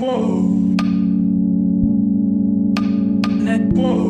Whoa. Whoa.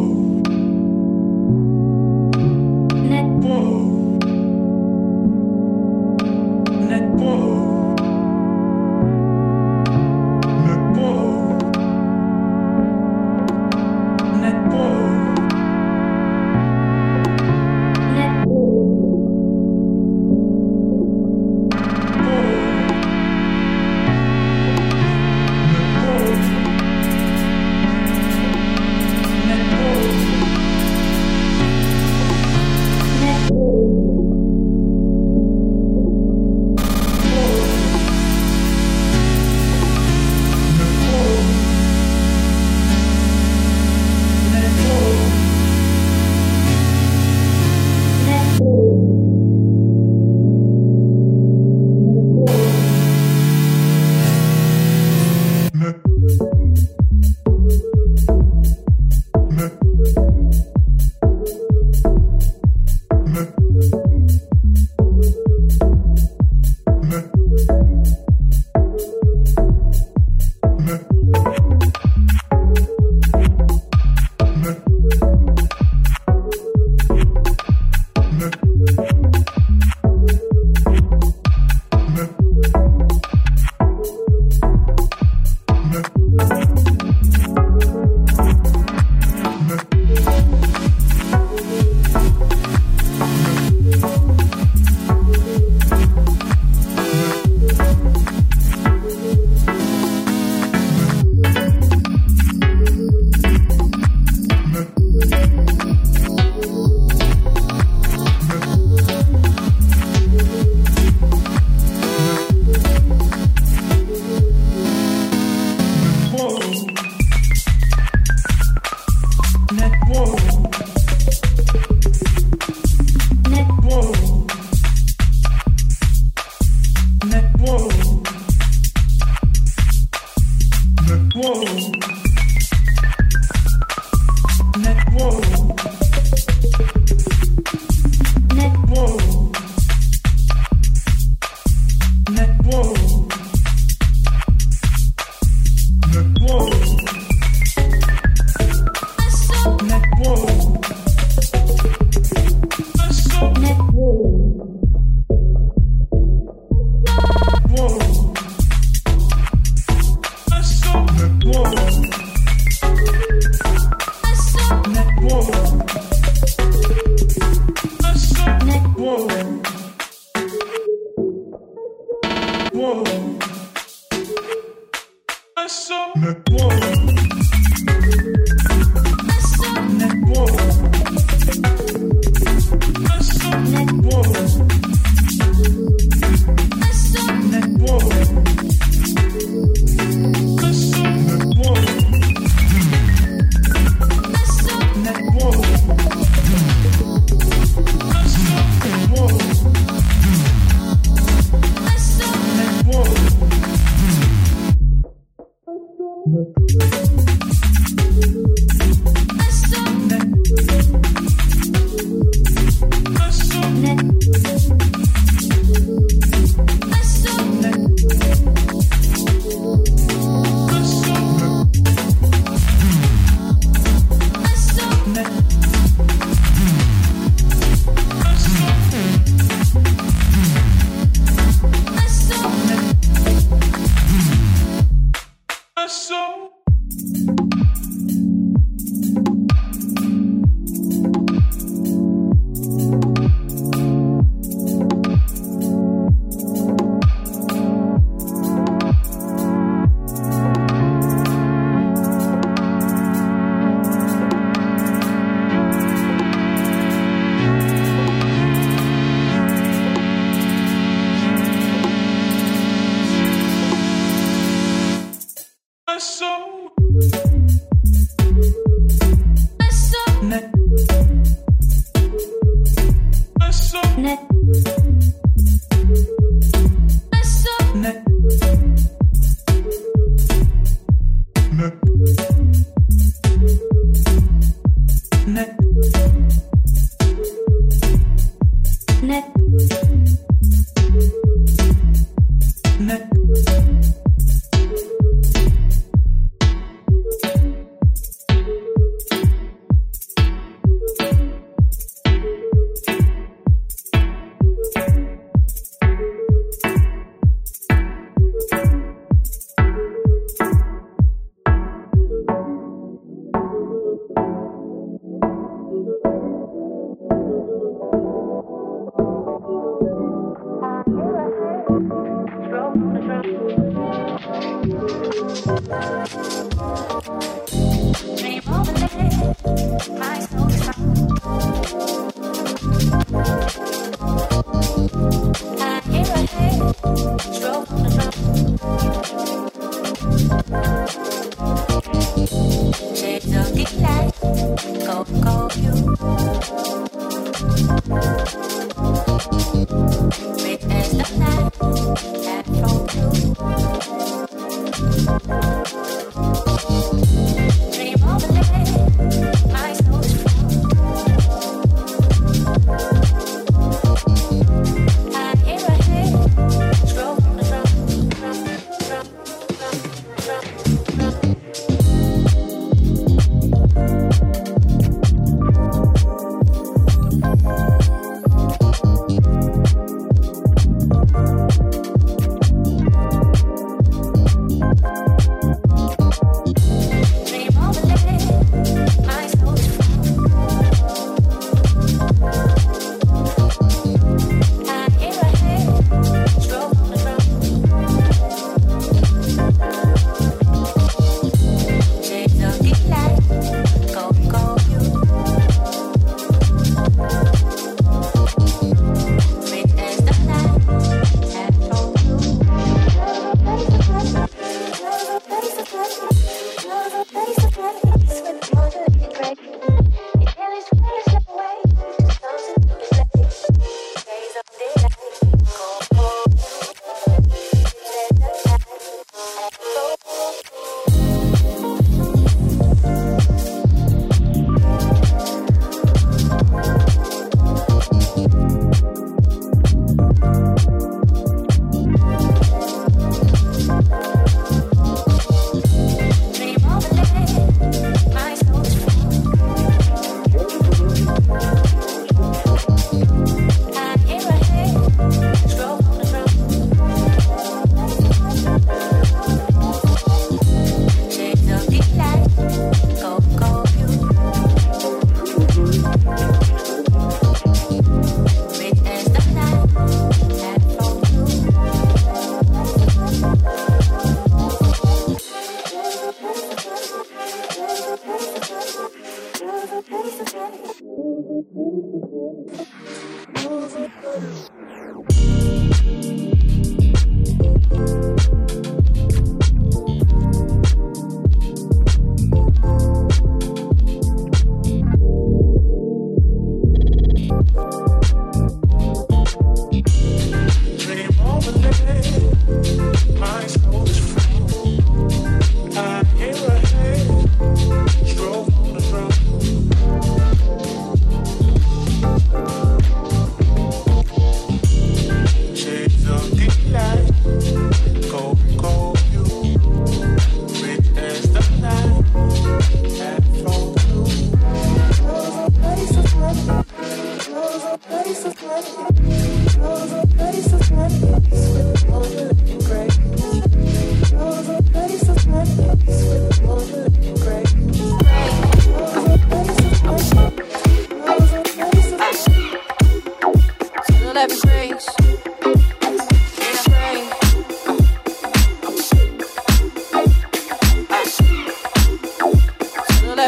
Net.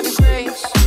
seven grace.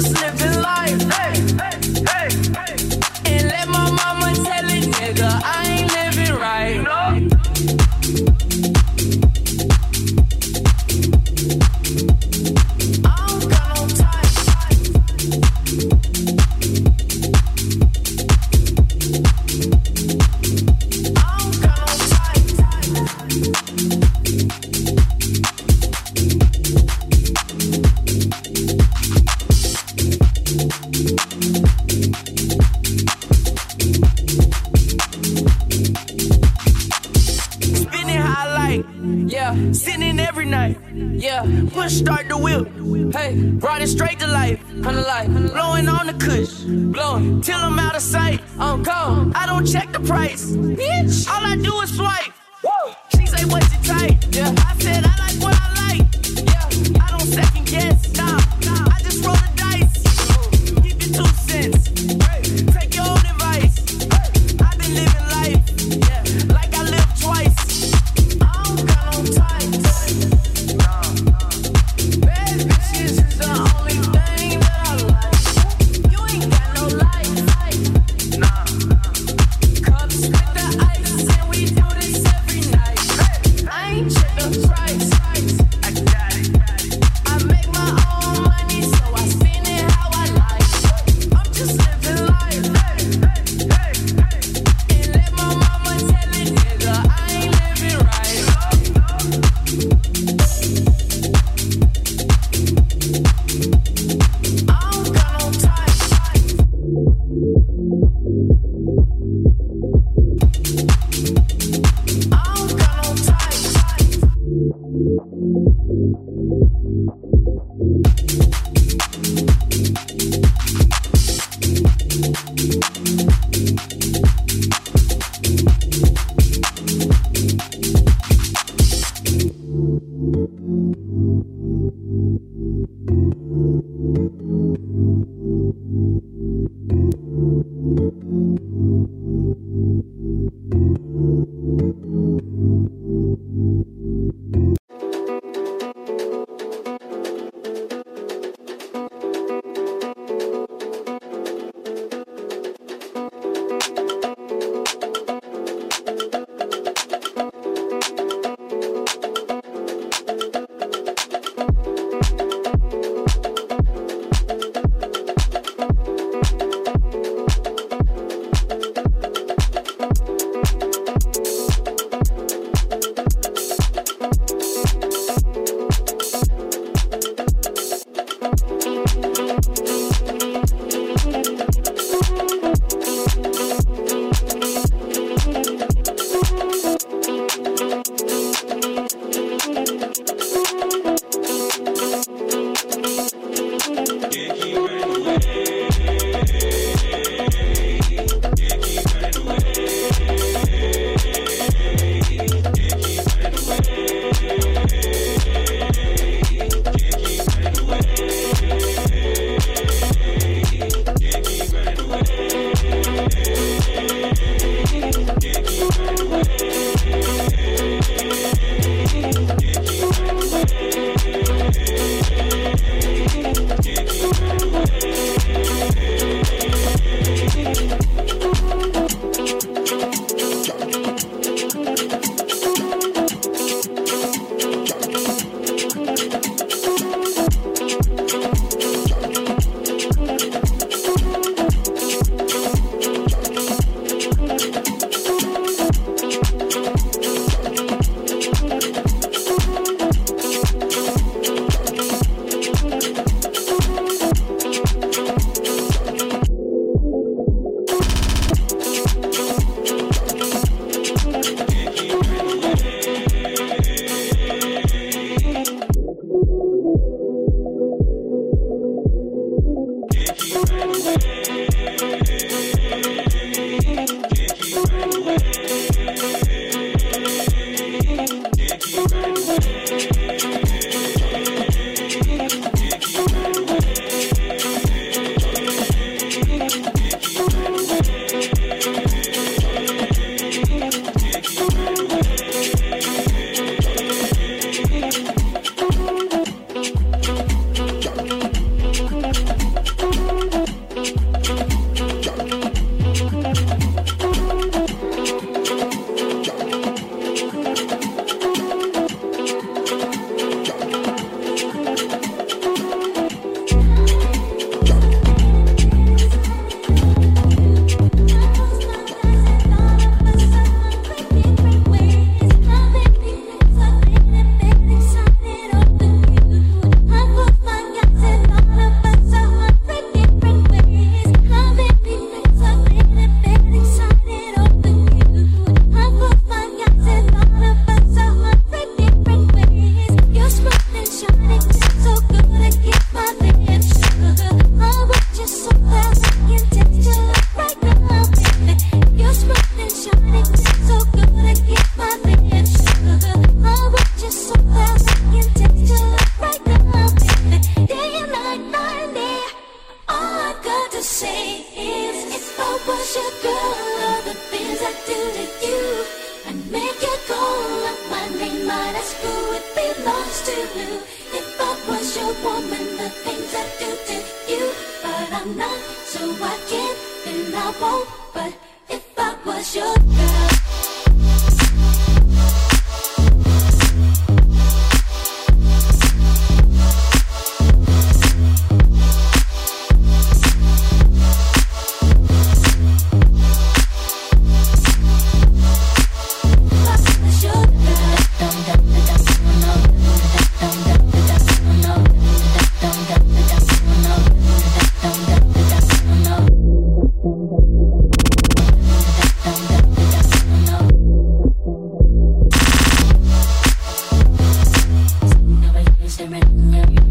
Just living life. And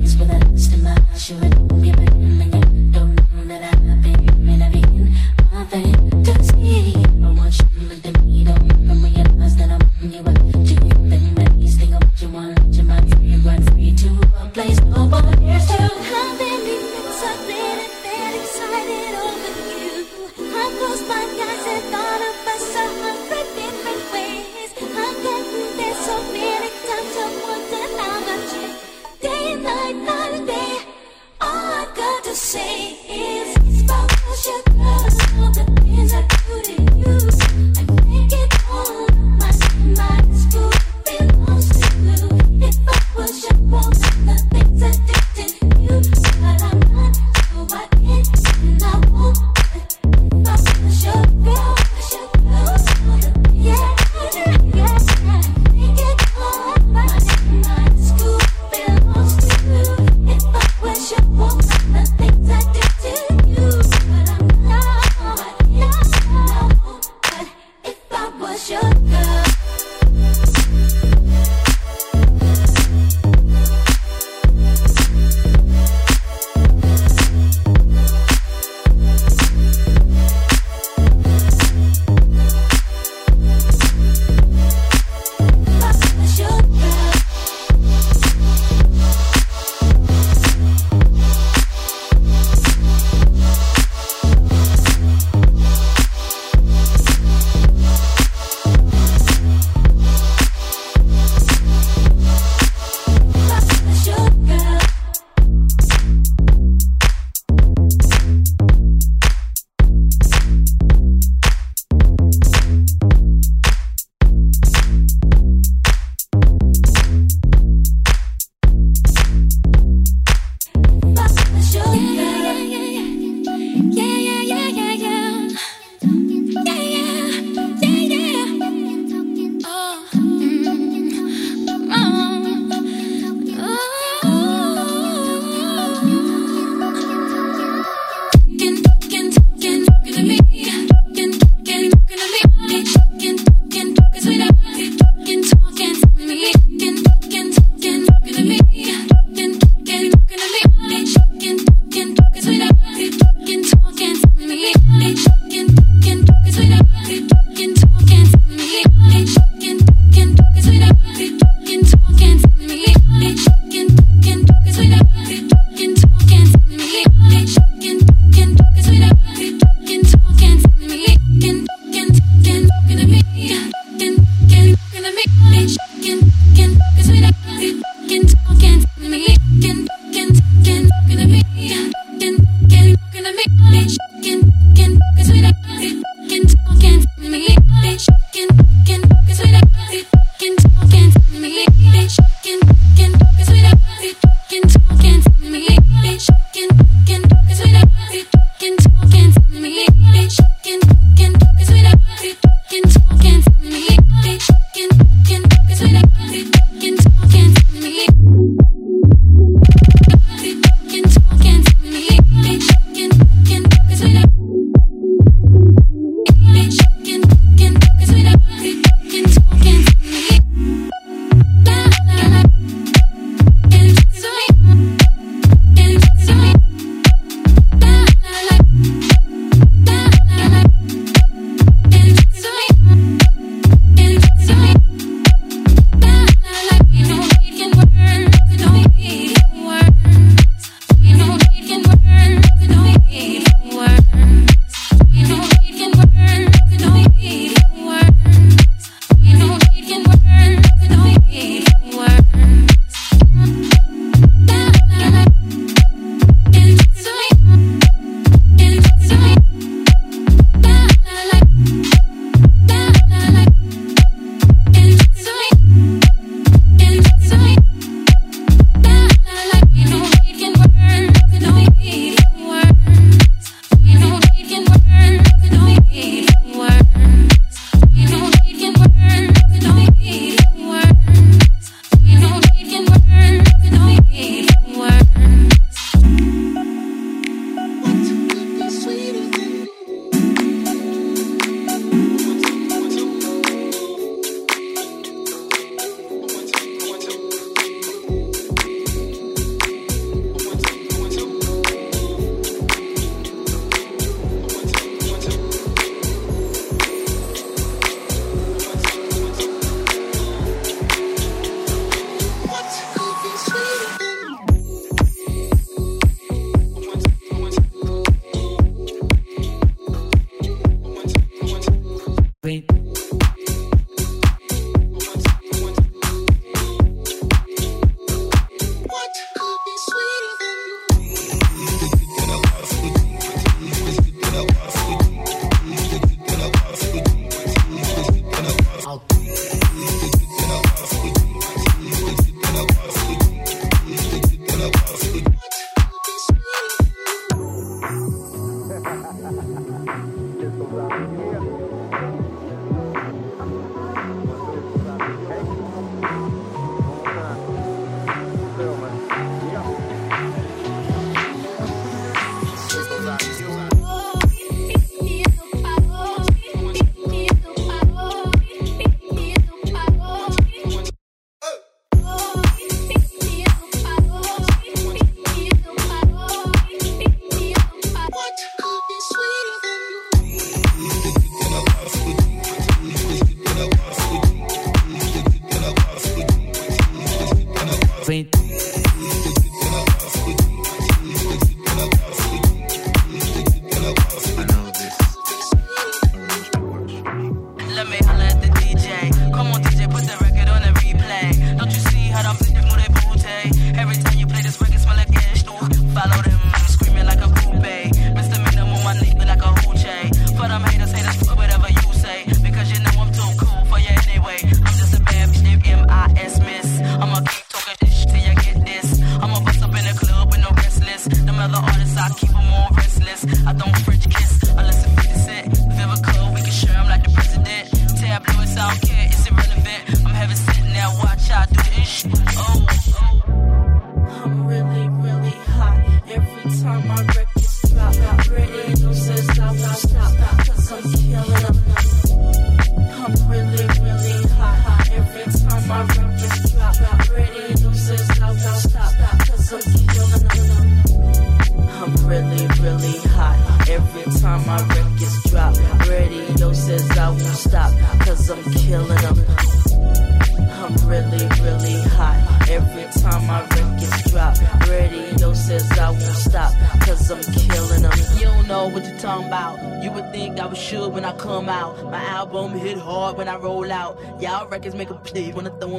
is with us, and my shoe, and we'll be back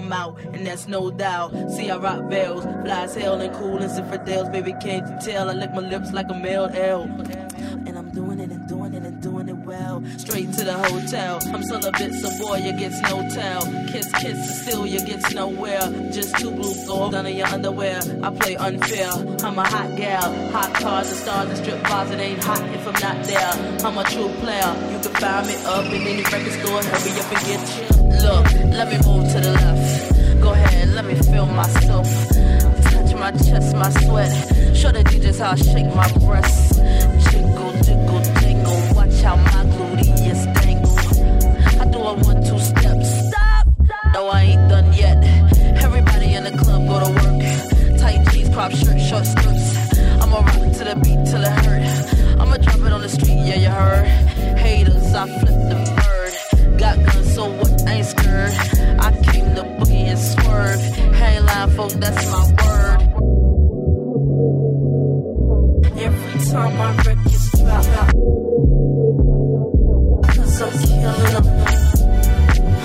them out, and that's no doubt. See, I rock bells, fly as hell and cool and infidels. Baby, can't you tell? I lick my lips like a male L. And I'm doing it and doing it and doing it well. Straight to the hotel. I'm still a bit so boy, you gets no tell. Kiss, kiss, and still you gets nowhere. Just two blue gold under your underwear. I play unfair. I'm a hot gal. Hot cars and stars and strip bars. It ain't hot if I'm not there. I'm a true player. You can find me up in any record store. Hurry up and get you. Look, let me move to the left. Go ahead, let me feel myself. Touch my chest, my sweat. Show the DJs how I shake my breasts. That's my word. Every time my records drop, cause I'm killing them.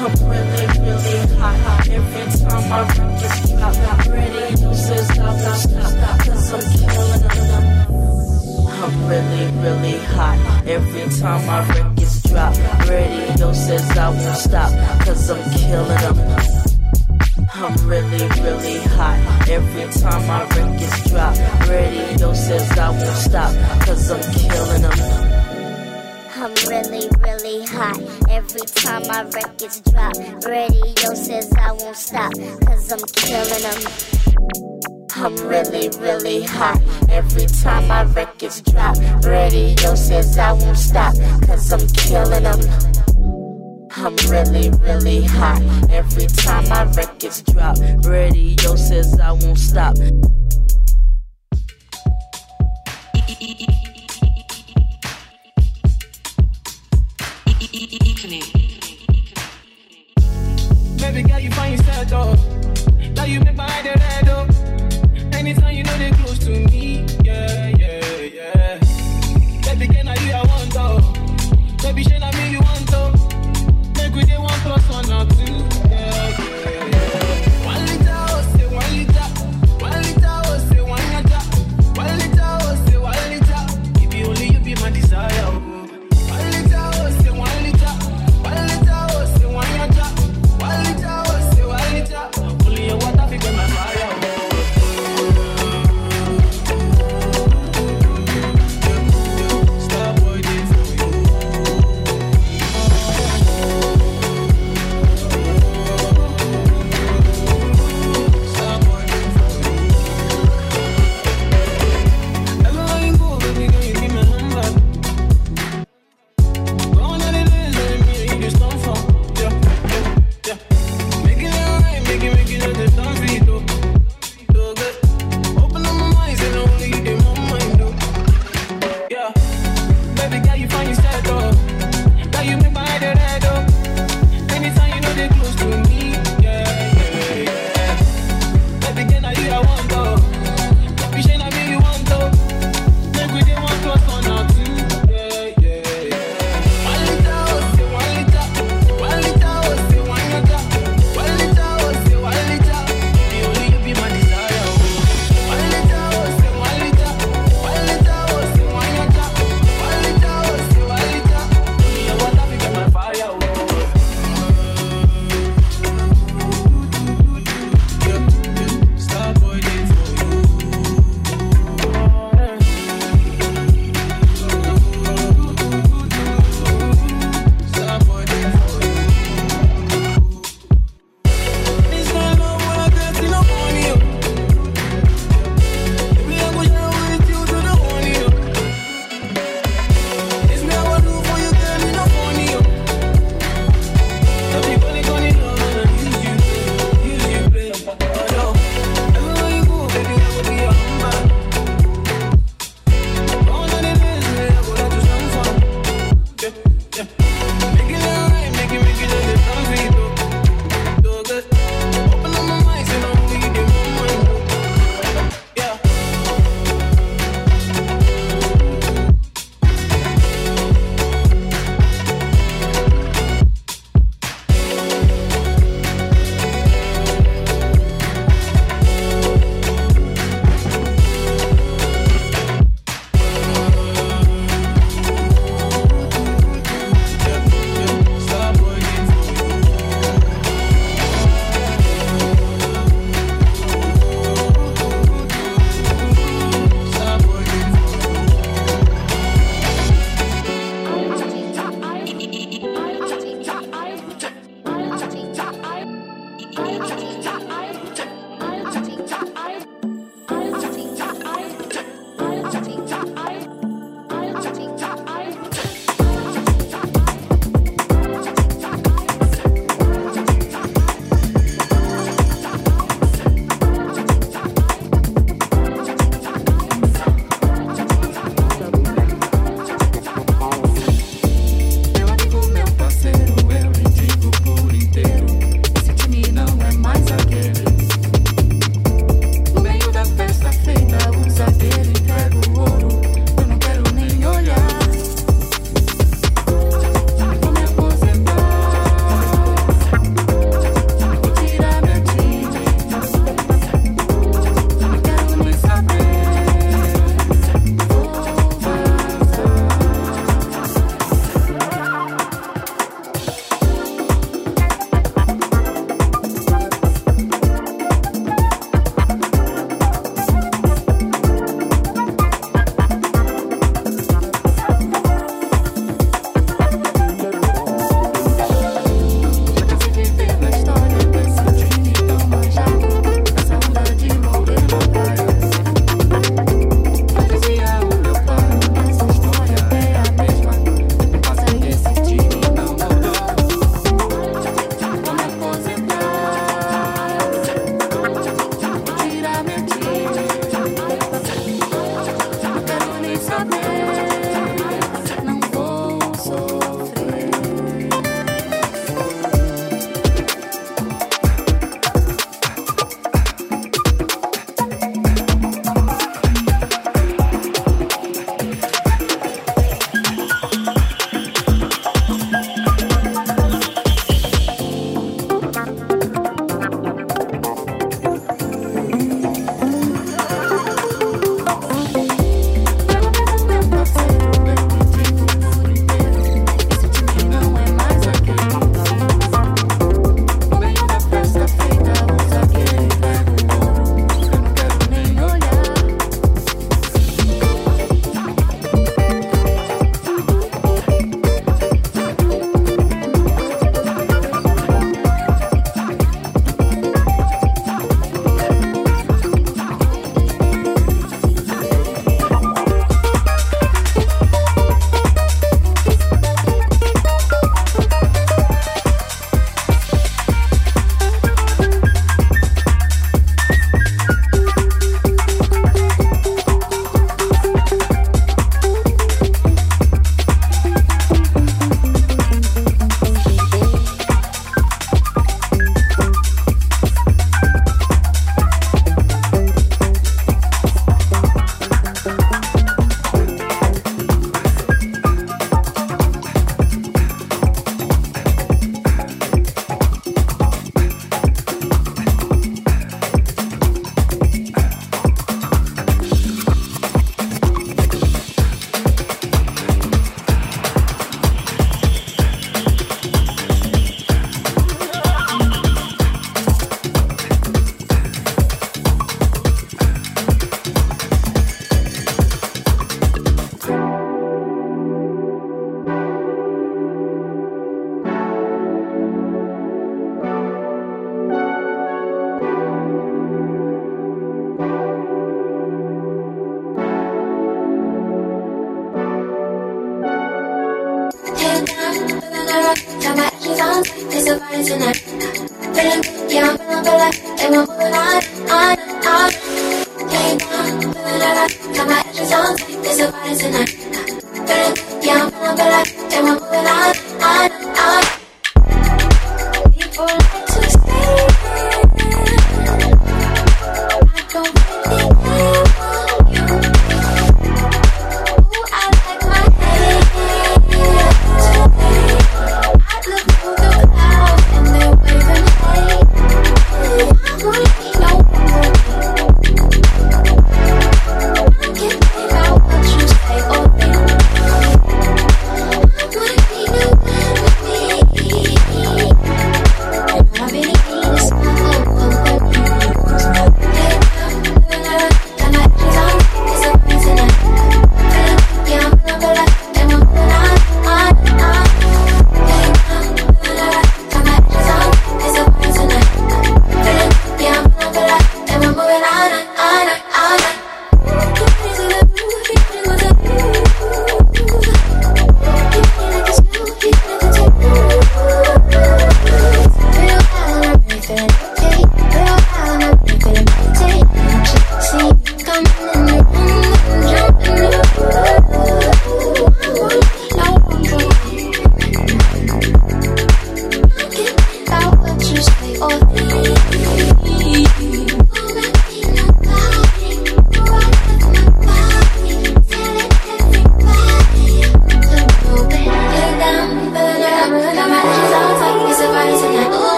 I'm really, really hot. Every time my records drop, radio says stop, stop, stop, cause I'm killing them. I'm really, really hot. Every time my records drop, radio says I won't stop, cause I'm killing them. I'm really, really hot. Every time my records drop, radio says I won't stop, cause I'm killing them. I'm really, really hot. Every time my records drop, radio says I won't stop, cause I'm killing them. I'm really, really hot. Every time my records drop, radio says I won't stop, cause I'm killing them. I'm really, really hot. Every time my records drop, radio says I won't stop. Baby girl, you find yourself though. Now you my eye the red oh. Anytime you know they close to me, yeah, yeah, yeah. Baby girl, now you I one or two,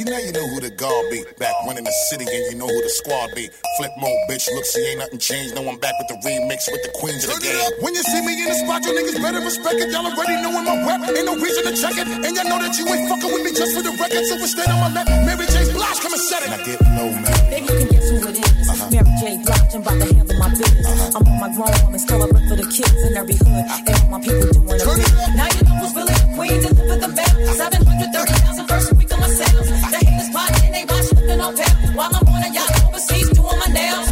See now you know who the guard be. Back when in the city and you know who the squad be. Flip mode, bitch. Look, see ain't nothing changed. No, I'm back with the remix with the queens of the game. When you see me in the spot, you niggas better respect it. Y'all already knowin' my rep. Ain't no reason to check it. And y'all know that you ain't fucking with me just for the record. So instead on my left, Mary J. Blige, come and set it. Now get low, man. Baby, you can guess who it is. Uh-huh. Mary J. Blige, I'm about to handle my business. Uh-huh. I'm on my grown woman, still I rip for the kids in every hood. And all my people doing a bit. Now you know who's really the queen, deliver the bell. Uh-huh. 730,000 watch looking. While I'm on a yacht overseas doing my nails.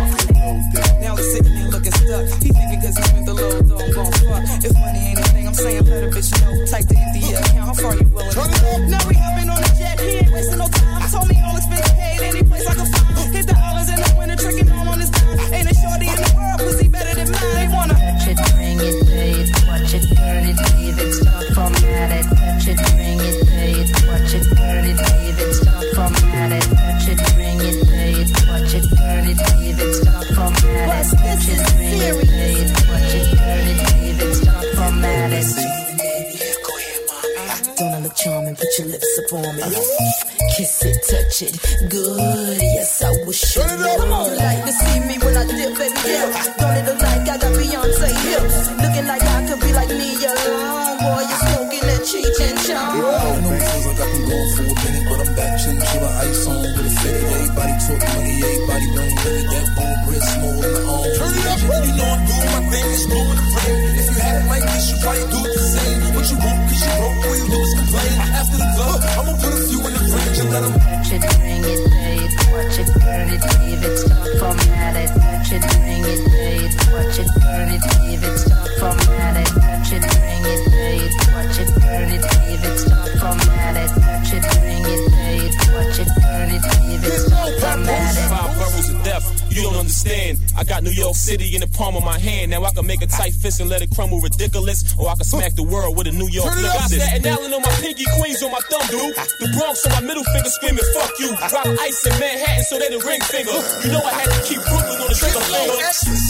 Now he's sitting there looking stuck. He thinking cause he spent the low though I'm gon' fuck. If money ain't a thing, I'm saying let a bitch know. Type the India account, how far you willing to go? Now we City in the palm of my hand. Now I can make a tight fist and let it crumble ridiculous, or I can smack the world with a New York lip. up. Got Staten Island on my pinky, Queens on my thumb, dude. The Bronx on my middle finger, screaming fuck you. Rock ice in Manhattan, so they the ring finger. You know I had to keep Brooklyn on the trigger finger.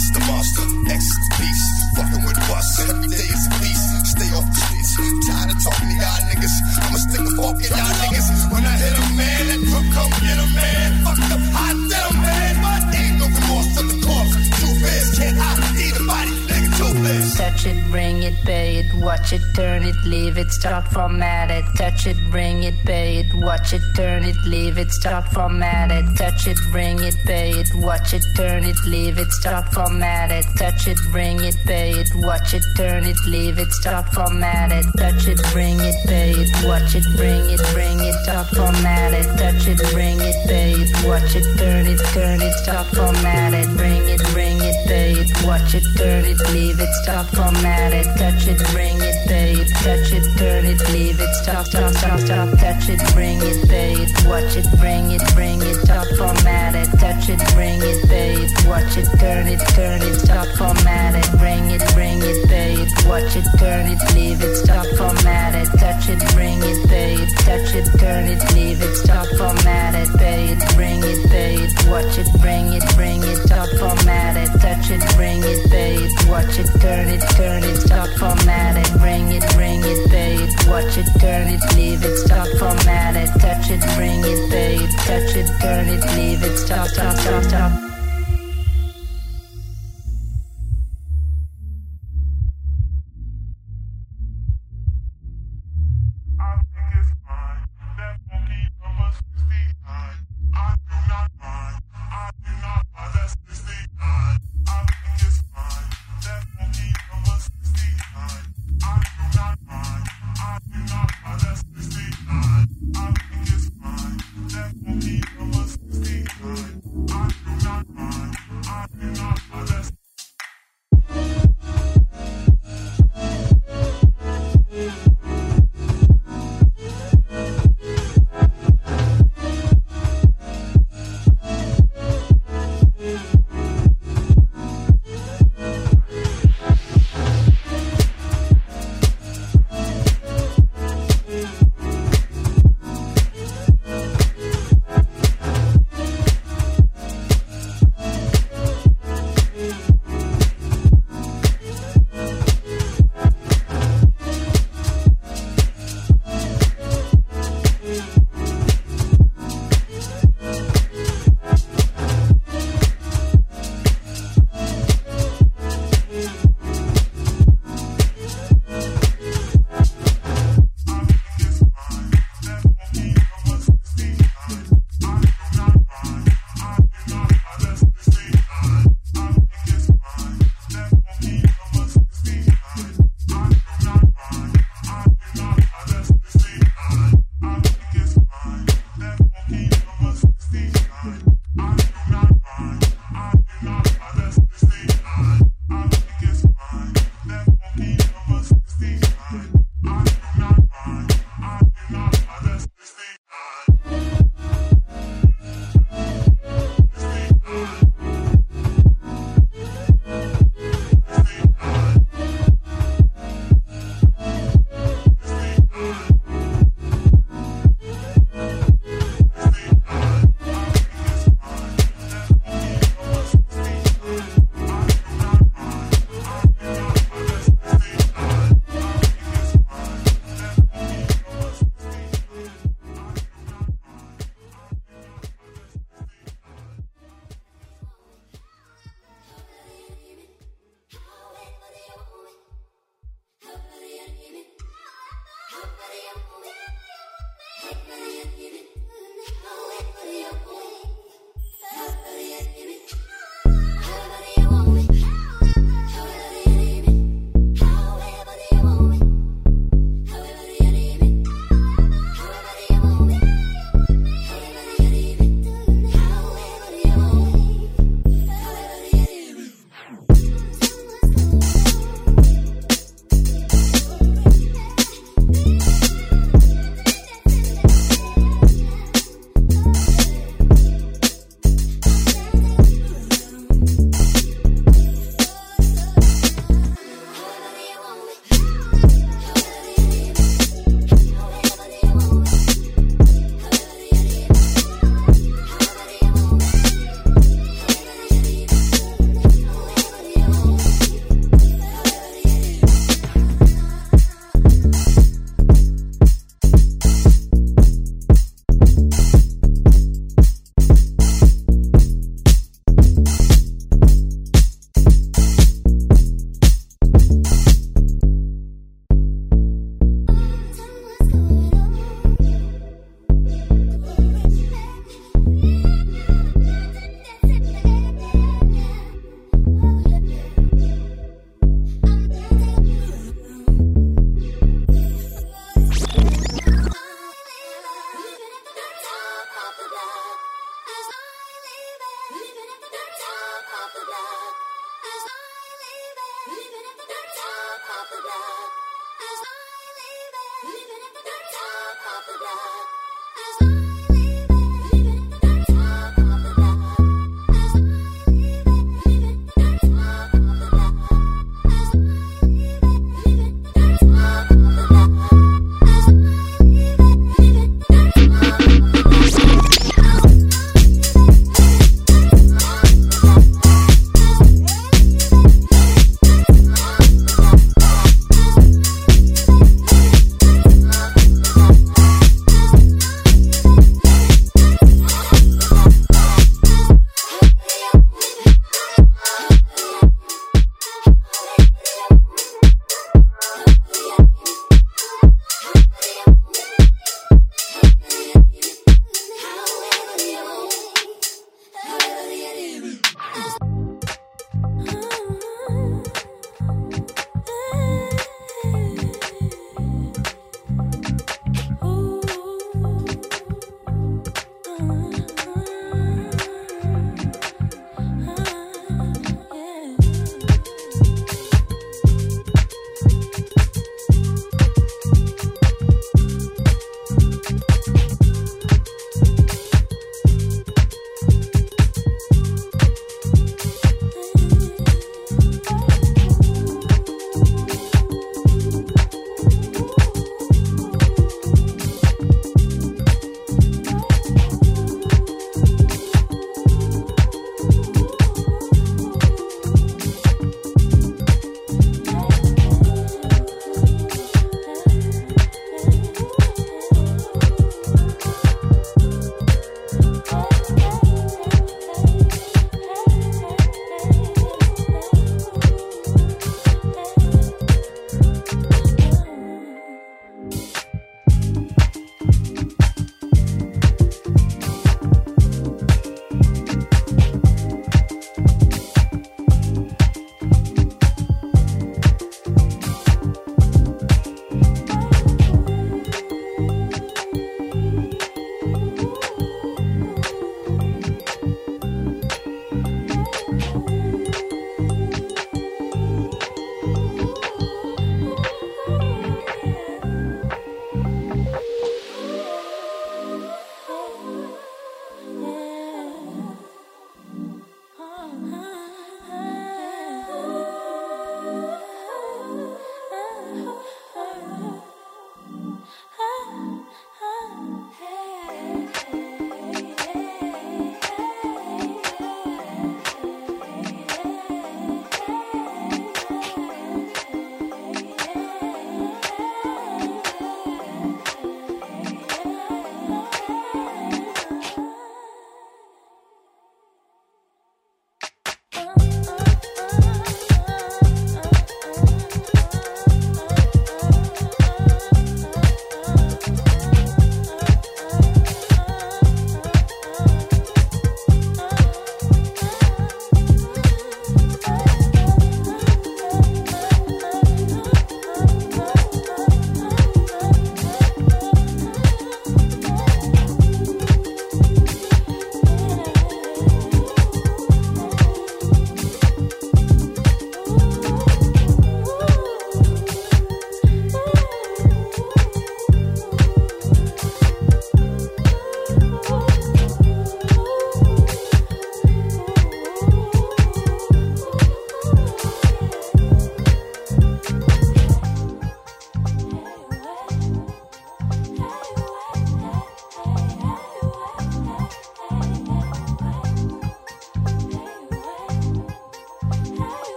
Watch it, turn it, leave it, start format it. Touch it, bring it, pay it, watch it, turn it, leave it, start format it. Touch it, bring it, pay it, watch it, turn it, leave it, start format it. Touch it, bring it, pay it, watch it, turn it, leave it, start format it. Touch it, bring it, pay it, watch it, bring it, bring it, start format it. Touch it, bring it, pay it, watch it, turn it, turn it, start format it. Bring it, bring it, pay it, watch it, turn it, leave it, start format it. Touch it, bring it, pay it, touch it, turn it, leave it, stop, stop, stop, stop. Touch it, bring it, pay it, watch it, bring it, bring it, stop, format it. Touch it, bring it, pay it, watch it, turn it, turn it, stop, format it. Bring it, bring it, pay it, watch it, turn it, leave it, stop, format it. Touch it, bring it, pay it, touch it, turn it, leave it, stop, format it. Pay it, bring it, pay it, watch it, bring it, bring it, stop, format it. Touch it, bring it, it, watch it, turn it, turn it, stop, format it. Bring it, bring it, it, watch it, turn it, leave it, stop, format it. Touch it, bring it, it, touch it, turn it, leave it, stop, stop, stop, stop.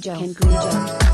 Baby. Ken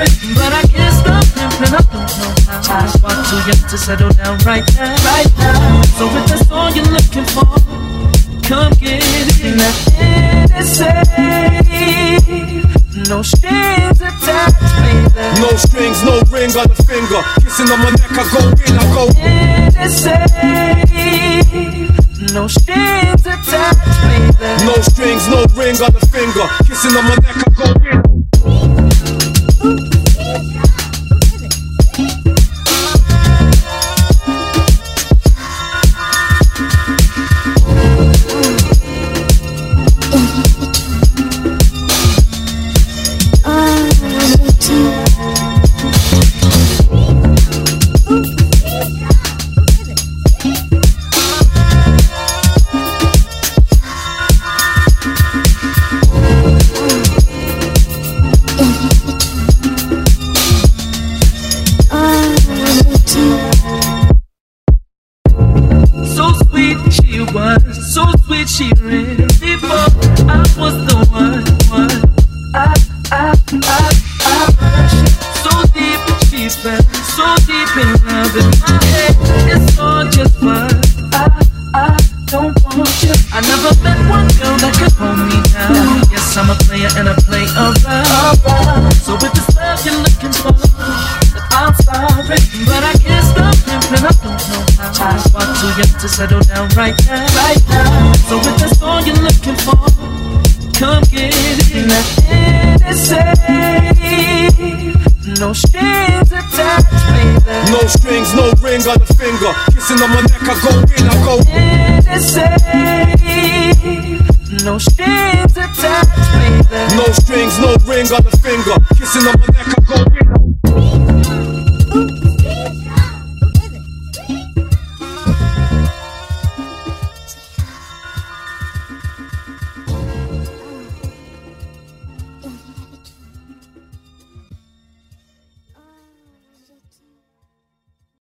it, but I can't stop pimping. I don't know how. Just want too young to settle down right now. Right now. So if that's all you're looking for, come get it. Now it is safe. No strings attached, baby. No strings, no ring on the finger. Kissing on my neck, I go in, I go. It is safe. No strings attached, baby. No strings, no ring on the finger. Kissing on my neck, I go in.